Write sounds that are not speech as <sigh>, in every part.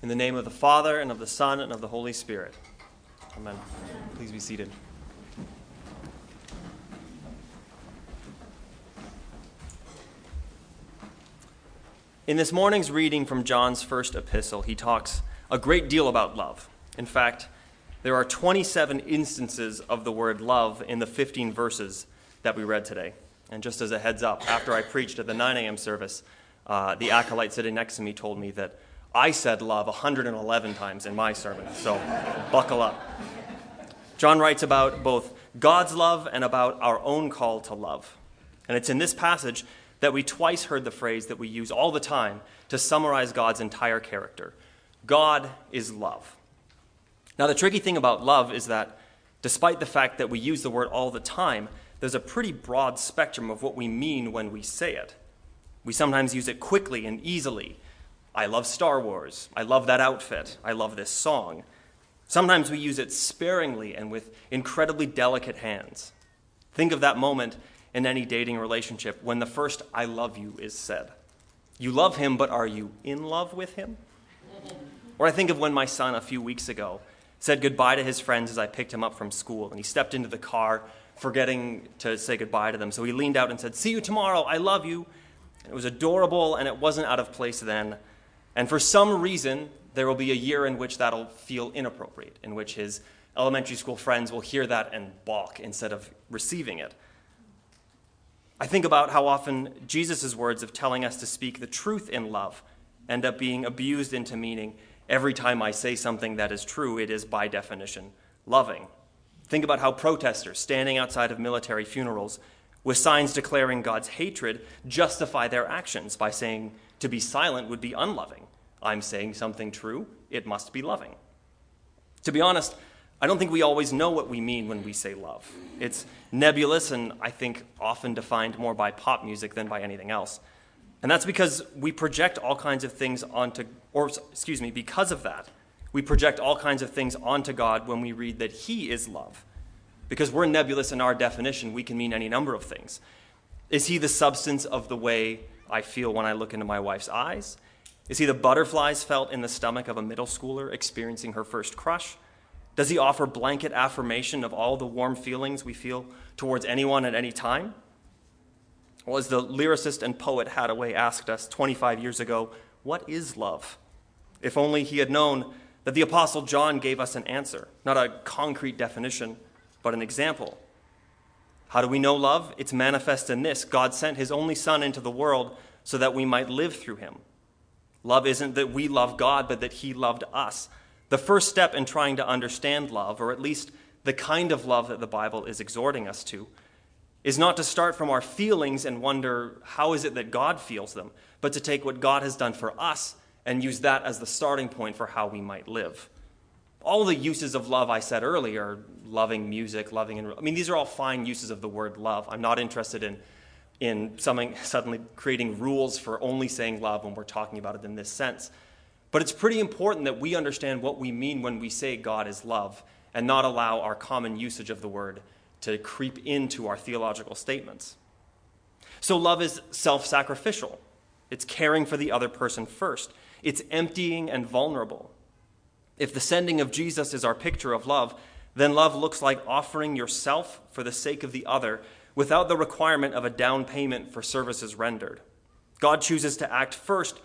In the name of the Father, and of the Son, and of the Holy Spirit. Amen. Please be seated. In this morning's reading from John's first epistle, he talks a great deal about love. In fact, there are 27 instances of the word love in the 15 verses that we read today. And just as a heads up, after I preached at the 9 a.m. service, uh, the acolyte sitting next to me told me that I said love 111 times in my sermon, so buckle up. John writes about both God's love and about our own call to love. And it's in this passage that we twice heard the phrase that we use all the time to summarize God's entire character God is love. Now, the tricky thing about love is that despite the fact that we use the word all the time, there's a pretty broad spectrum of what we mean when we say it. We sometimes use it quickly and easily. I love Star Wars. I love that outfit. I love this song. Sometimes we use it sparingly and with incredibly delicate hands. Think of that moment in any dating relationship when the first I love you is said. You love him, but are you in love with him? Or I think of when my son a few weeks ago said goodbye to his friends as I picked him up from school, and he stepped into the car, forgetting to say goodbye to them. So he leaned out and said, See you tomorrow, I love you. It was adorable, and it wasn't out of place then. And for some reason, there will be a year in which that'll feel inappropriate, in which his elementary school friends will hear that and balk instead of receiving it. I think about how often Jesus' words of telling us to speak the truth in love end up being abused into meaning every time I say something that is true, it is by definition loving. Think about how protesters standing outside of military funerals with signs declaring God's hatred justify their actions by saying to be silent would be unloving. I'm saying something true, it must be loving. To be honest, I don't think we always know what we mean when we say love. It's nebulous and I think often defined more by pop music than by anything else. And that's because we project all kinds of things onto, or excuse me, because of that, we project all kinds of things onto God when we read that He is love. Because we're nebulous in our definition, we can mean any number of things. Is He the substance of the way I feel when I look into my wife's eyes? Is He the butterflies felt in the stomach of a middle schooler experiencing her first crush? Does he offer blanket affirmation of all the warm feelings we feel towards anyone at any time? Well, as the lyricist and poet Haddaway asked us 25 years ago, what is love? If only he had known that the Apostle John gave us an answer, not a concrete definition, but an example. How do we know love? It's manifest in this God sent his only Son into the world so that we might live through him. Love isn't that we love God, but that he loved us. The first step in trying to understand love, or at least the kind of love that the Bible is exhorting us to, is not to start from our feelings and wonder how is it that God feels them, but to take what God has done for us and use that as the starting point for how we might live. All the uses of love I said earlier, loving music, loving and I mean these are all fine uses of the word love. I'm not interested in in something suddenly creating rules for only saying love when we're talking about it in this sense. But it's pretty important that we understand what we mean when we say God is love and not allow our common usage of the word to creep into our theological statements. So, love is self sacrificial, it's caring for the other person first, it's emptying and vulnerable. If the sending of Jesus is our picture of love, then love looks like offering yourself for the sake of the other without the requirement of a down payment for services rendered. God chooses to act first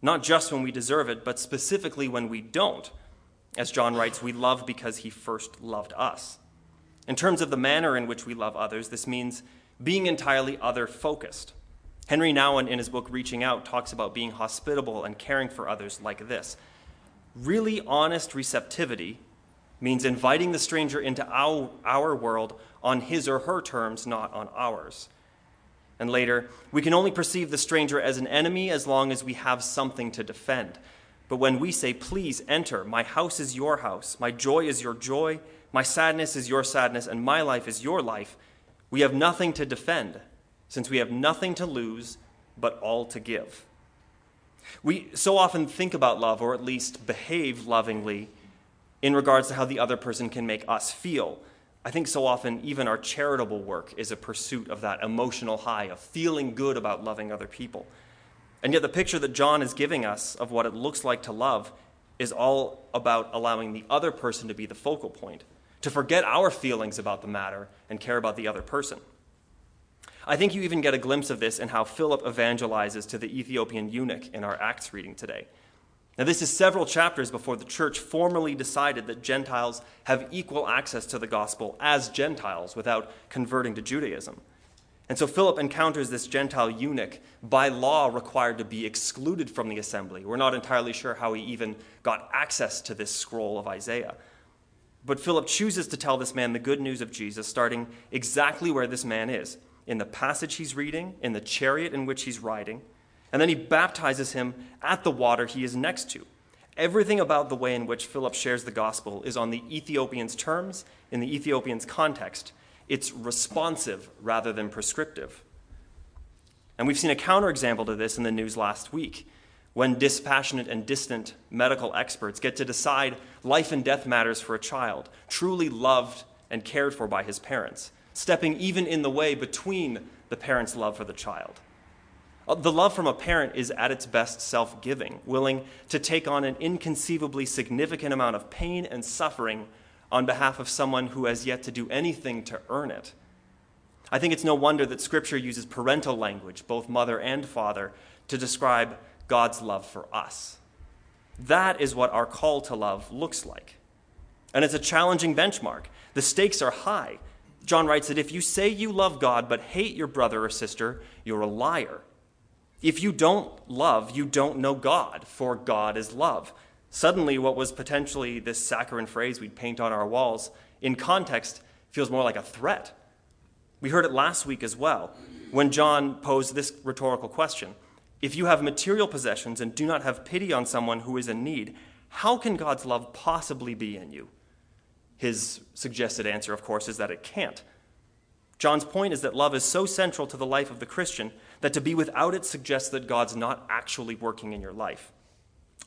not just when we deserve it, but specifically when we don't. As John writes, we love because he first loved us. In terms of the manner in which we love others, this means being entirely other focused. Henry Nouwen, in his book Reaching Out, talks about being hospitable and caring for others like this. Really honest receptivity means inviting the stranger into our, our world on his or her terms, not on ours. And later, we can only perceive the stranger as an enemy as long as we have something to defend. But when we say, Please enter, my house is your house, my joy is your joy, my sadness is your sadness, and my life is your life, we have nothing to defend, since we have nothing to lose, but all to give. We so often think about love, or at least behave lovingly, in regards to how the other person can make us feel. I think so often, even our charitable work is a pursuit of that emotional high, of feeling good about loving other people. And yet, the picture that John is giving us of what it looks like to love is all about allowing the other person to be the focal point, to forget our feelings about the matter and care about the other person. I think you even get a glimpse of this in how Philip evangelizes to the Ethiopian eunuch in our Acts reading today. Now, this is several chapters before the church formally decided that Gentiles have equal access to the gospel as Gentiles without converting to Judaism. And so Philip encounters this Gentile eunuch, by law required to be excluded from the assembly. We're not entirely sure how he even got access to this scroll of Isaiah. But Philip chooses to tell this man the good news of Jesus, starting exactly where this man is in the passage he's reading, in the chariot in which he's riding, and then he baptizes him at the water he is next to. Everything about the way in which Philip shares the gospel is on the Ethiopian's terms, in the Ethiopian's context, it's responsive rather than prescriptive. And we've seen a counterexample to this in the news last week when dispassionate and distant medical experts get to decide life and death matters for a child, truly loved and cared for by his parents, stepping even in the way between the parent's love for the child. The love from a parent is at its best self giving, willing to take on an inconceivably significant amount of pain and suffering on behalf of someone who has yet to do anything to earn it. I think it's no wonder that Scripture uses parental language, both mother and father, to describe God's love for us. That is what our call to love looks like. And it's a challenging benchmark. The stakes are high. John writes that if you say you love God but hate your brother or sister, you're a liar. If you don't love, you don't know God, for God is love. Suddenly, what was potentially this saccharine phrase we'd paint on our walls, in context, feels more like a threat. We heard it last week as well, when John posed this rhetorical question If you have material possessions and do not have pity on someone who is in need, how can God's love possibly be in you? His suggested answer, of course, is that it can't. John's point is that love is so central to the life of the Christian that to be without it suggests that God's not actually working in your life.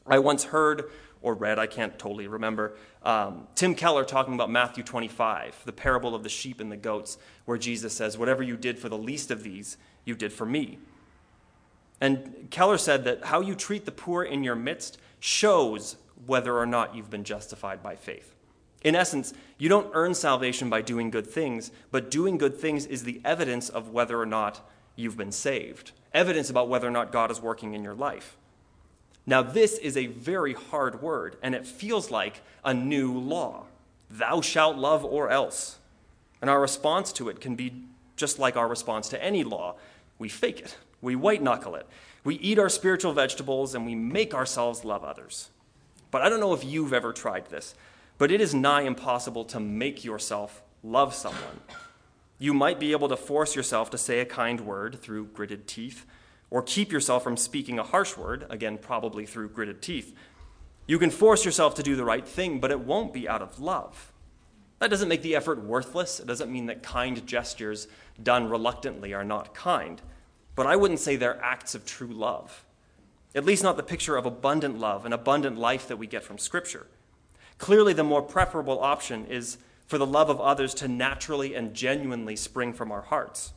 I once heard or read, I can't totally remember, um, Tim Keller talking about Matthew 25, the parable of the sheep and the goats, where Jesus says, Whatever you did for the least of these, you did for me. And Keller said that how you treat the poor in your midst shows whether or not you've been justified by faith. In essence, you don't earn salvation by doing good things, but doing good things is the evidence of whether or not you've been saved, evidence about whether or not God is working in your life. Now, this is a very hard word, and it feels like a new law. Thou shalt love or else. And our response to it can be just like our response to any law we fake it, we white knuckle it, we eat our spiritual vegetables, and we make ourselves love others. But I don't know if you've ever tried this, but it is nigh impossible to make yourself love someone. You might be able to force yourself to say a kind word through gritted teeth or keep yourself from speaking a harsh word, again, probably through gritted teeth. You can force yourself to do the right thing, but it won't be out of love. That doesn't make the effort worthless. It doesn't mean that kind gestures done reluctantly are not kind. But I wouldn't say they're acts of true love. At least not the picture of abundant love and abundant life that we get from Scripture. Clearly, the more preferable option is for the love of others to naturally and genuinely spring from our hearts.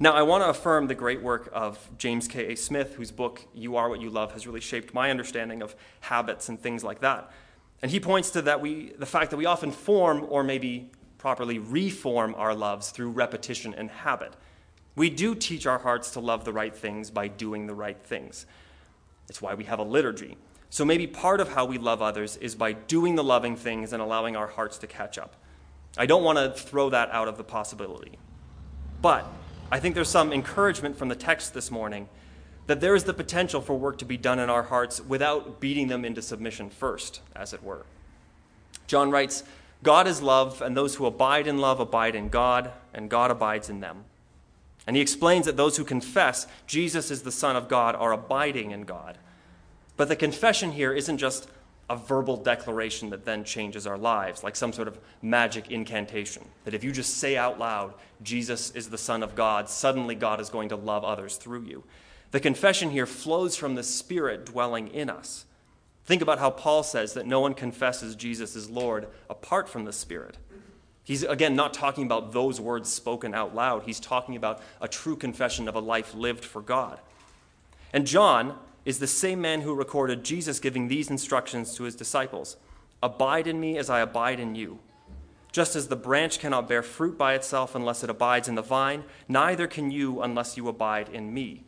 Now, I want to affirm the great work of James K.A. Smith, whose book, You Are What You Love, has really shaped my understanding of habits and things like that. And he points to that we, the fact that we often form or maybe properly reform our loves through repetition and habit. We do teach our hearts to love the right things by doing the right things. It's why we have a liturgy. So maybe part of how we love others is by doing the loving things and allowing our hearts to catch up. I don't want to throw that out of the possibility. But I think there's some encouragement from the text this morning that there is the potential for work to be done in our hearts without beating them into submission first, as it were. John writes, God is love, and those who abide in love abide in God, and God abides in them. And he explains that those who confess Jesus is the Son of God are abiding in God. But the confession here isn't just a verbal declaration that then changes our lives, like some sort of magic incantation. That if you just say out loud, Jesus is the Son of God, suddenly God is going to love others through you. The confession here flows from the Spirit dwelling in us. Think about how Paul says that no one confesses Jesus is Lord apart from the Spirit. He's, again, not talking about those words spoken out loud. He's talking about a true confession of a life lived for God. And John, is the same man who recorded Jesus giving these instructions to his disciples Abide in me as I abide in you. Just as the branch cannot bear fruit by itself unless it abides in the vine, neither can you unless you abide in me.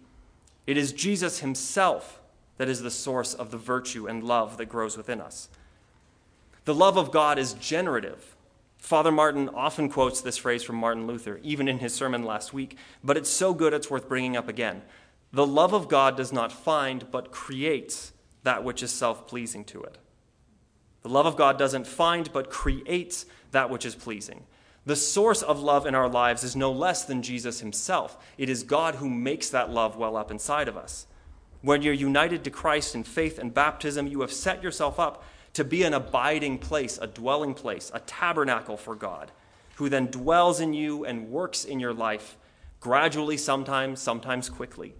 It is Jesus himself that is the source of the virtue and love that grows within us. The love of God is generative. Father Martin often quotes this phrase from Martin Luther, even in his sermon last week, but it's so good it's worth bringing up again. The love of God does not find, but creates that which is self pleasing to it. The love of God doesn't find, but creates that which is pleasing. The source of love in our lives is no less than Jesus himself. It is God who makes that love well up inside of us. When you're united to Christ in faith and baptism, you have set yourself up to be an abiding place, a dwelling place, a tabernacle for God, who then dwells in you and works in your life, gradually, sometimes, sometimes quickly,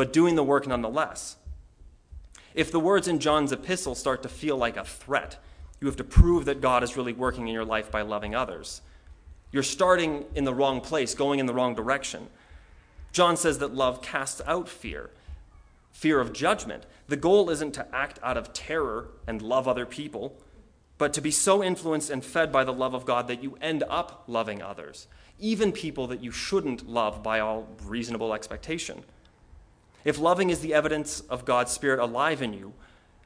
but doing the work nonetheless. If the words in John's epistle start to feel like a threat, you have to prove that God is really working in your life by loving others. You're starting in the wrong place, going in the wrong direction. John says that love casts out fear fear of judgment. The goal isn't to act out of terror and love other people, but to be so influenced and fed by the love of God that you end up loving others, even people that you shouldn't love by all reasonable expectation. If loving is the evidence of God's Spirit alive in you,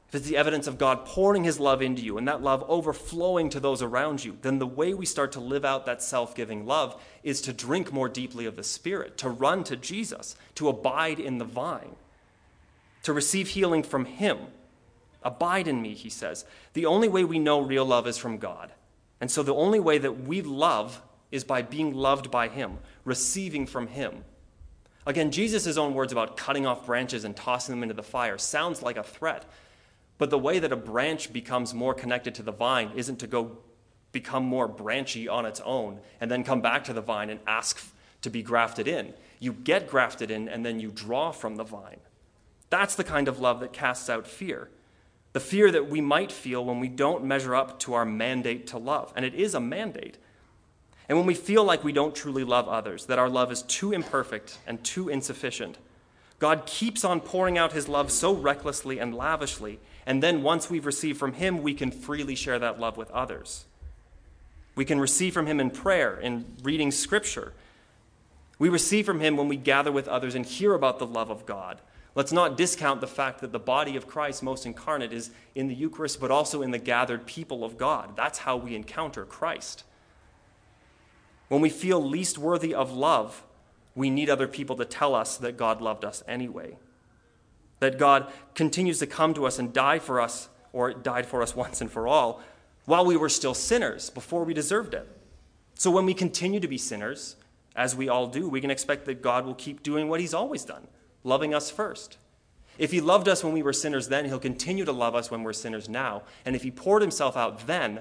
if it's the evidence of God pouring His love into you and that love overflowing to those around you, then the way we start to live out that self giving love is to drink more deeply of the Spirit, to run to Jesus, to abide in the vine to receive healing from Him. Abide in me, he says. The only way we know real love is from God. And so the only way that we love is by being loved by Him, receiving from Him. Again, Jesus' own words about cutting off branches and tossing them into the fire sounds like a threat. But the way that a branch becomes more connected to the vine isn't to go become more branchy on its own and then come back to the vine and ask to be grafted in. You get grafted in and then you draw from the vine. That's the kind of love that casts out fear. The fear that we might feel when we don't measure up to our mandate to love. And it is a mandate. And when we feel like we don't truly love others, that our love is too imperfect and too insufficient, God keeps on pouring out his love so recklessly and lavishly. And then once we've received from him, we can freely share that love with others. We can receive from him in prayer, in reading scripture. We receive from him when we gather with others and hear about the love of God. Let's not discount the fact that the body of Christ, most incarnate, is in the Eucharist, but also in the gathered people of God. That's how we encounter Christ. When we feel least worthy of love, we need other people to tell us that God loved us anyway. That God continues to come to us and die for us, or died for us <laughs> once and for all, while we were still sinners, before we deserved it. So when we continue to be sinners, as we all do, we can expect that God will keep doing what He's always done loving us first. If he loved us when we were sinners then, he'll continue to love us when we're sinners now. And if he poured himself out then,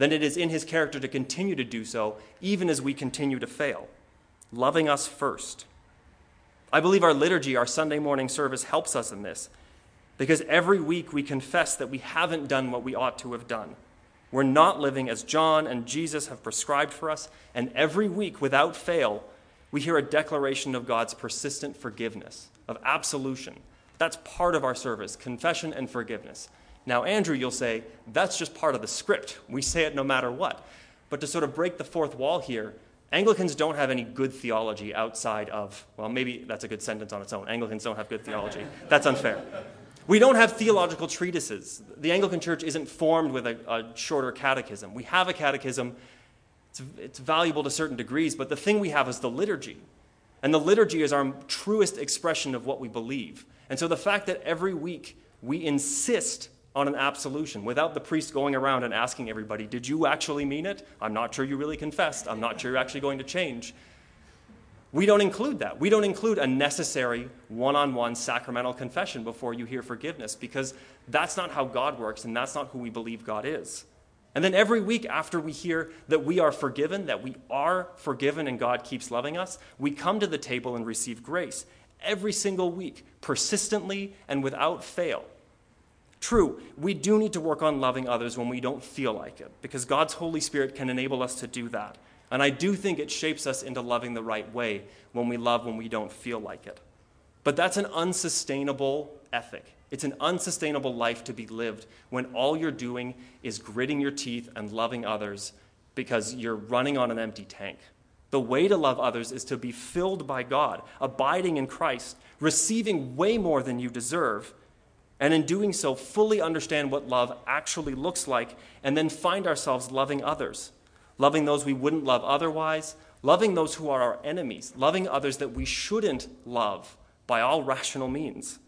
then it is in his character to continue to do so, even as we continue to fail, loving us first. I believe our liturgy, our Sunday morning service, helps us in this because every week we confess that we haven't done what we ought to have done. We're not living as John and Jesus have prescribed for us, and every week, without fail, we hear a declaration of God's persistent forgiveness, of absolution. That's part of our service, confession and forgiveness. Now, Andrew, you'll say, that's just part of the script. We say it no matter what. But to sort of break the fourth wall here, Anglicans don't have any good theology outside of, well, maybe that's a good sentence on its own. Anglicans don't have good theology. That's unfair. We don't have theological treatises. The Anglican Church isn't formed with a, a shorter catechism. We have a catechism it's, it's valuable to certain degrees, but the thing we have is the liturgy. And the liturgy is our truest expression of what we believe. And so the fact that every week we insist on an absolution without the priest going around and asking everybody, Did you actually mean it? I'm not sure you really confessed. I'm not sure you're actually going to change. We don't include that. We don't include a necessary one on one sacramental confession before you hear forgiveness because that's not how God works and that's not who we believe God is. And then every week after we hear that we are forgiven, that we are forgiven and God keeps loving us, we come to the table and receive grace every single week, persistently and without fail. True, we do need to work on loving others when we don't feel like it, because God's Holy Spirit can enable us to do that. And I do think it shapes us into loving the right way when we love when we don't feel like it. But that's an unsustainable ethic. It's an unsustainable life to be lived when all you're doing is gritting your teeth and loving others because you're running on an empty tank. The way to love others is to be filled by God, abiding in Christ, receiving way more than you deserve, and in doing so, fully understand what love actually looks like, and then find ourselves loving others, loving those we wouldn't love otherwise, loving those who are our enemies, loving others that we shouldn't love by all rational means.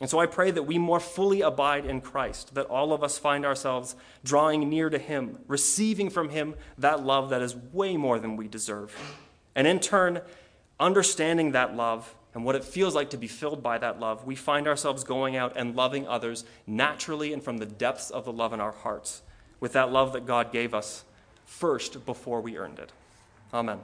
And so I pray that we more fully abide in Christ, that all of us find ourselves drawing near to Him, receiving from Him that love that is way more than we deserve. And in turn, understanding that love and what it feels like to be filled by that love, we find ourselves going out and loving others naturally and from the depths of the love in our hearts, with that love that God gave us first before we earned it. Amen.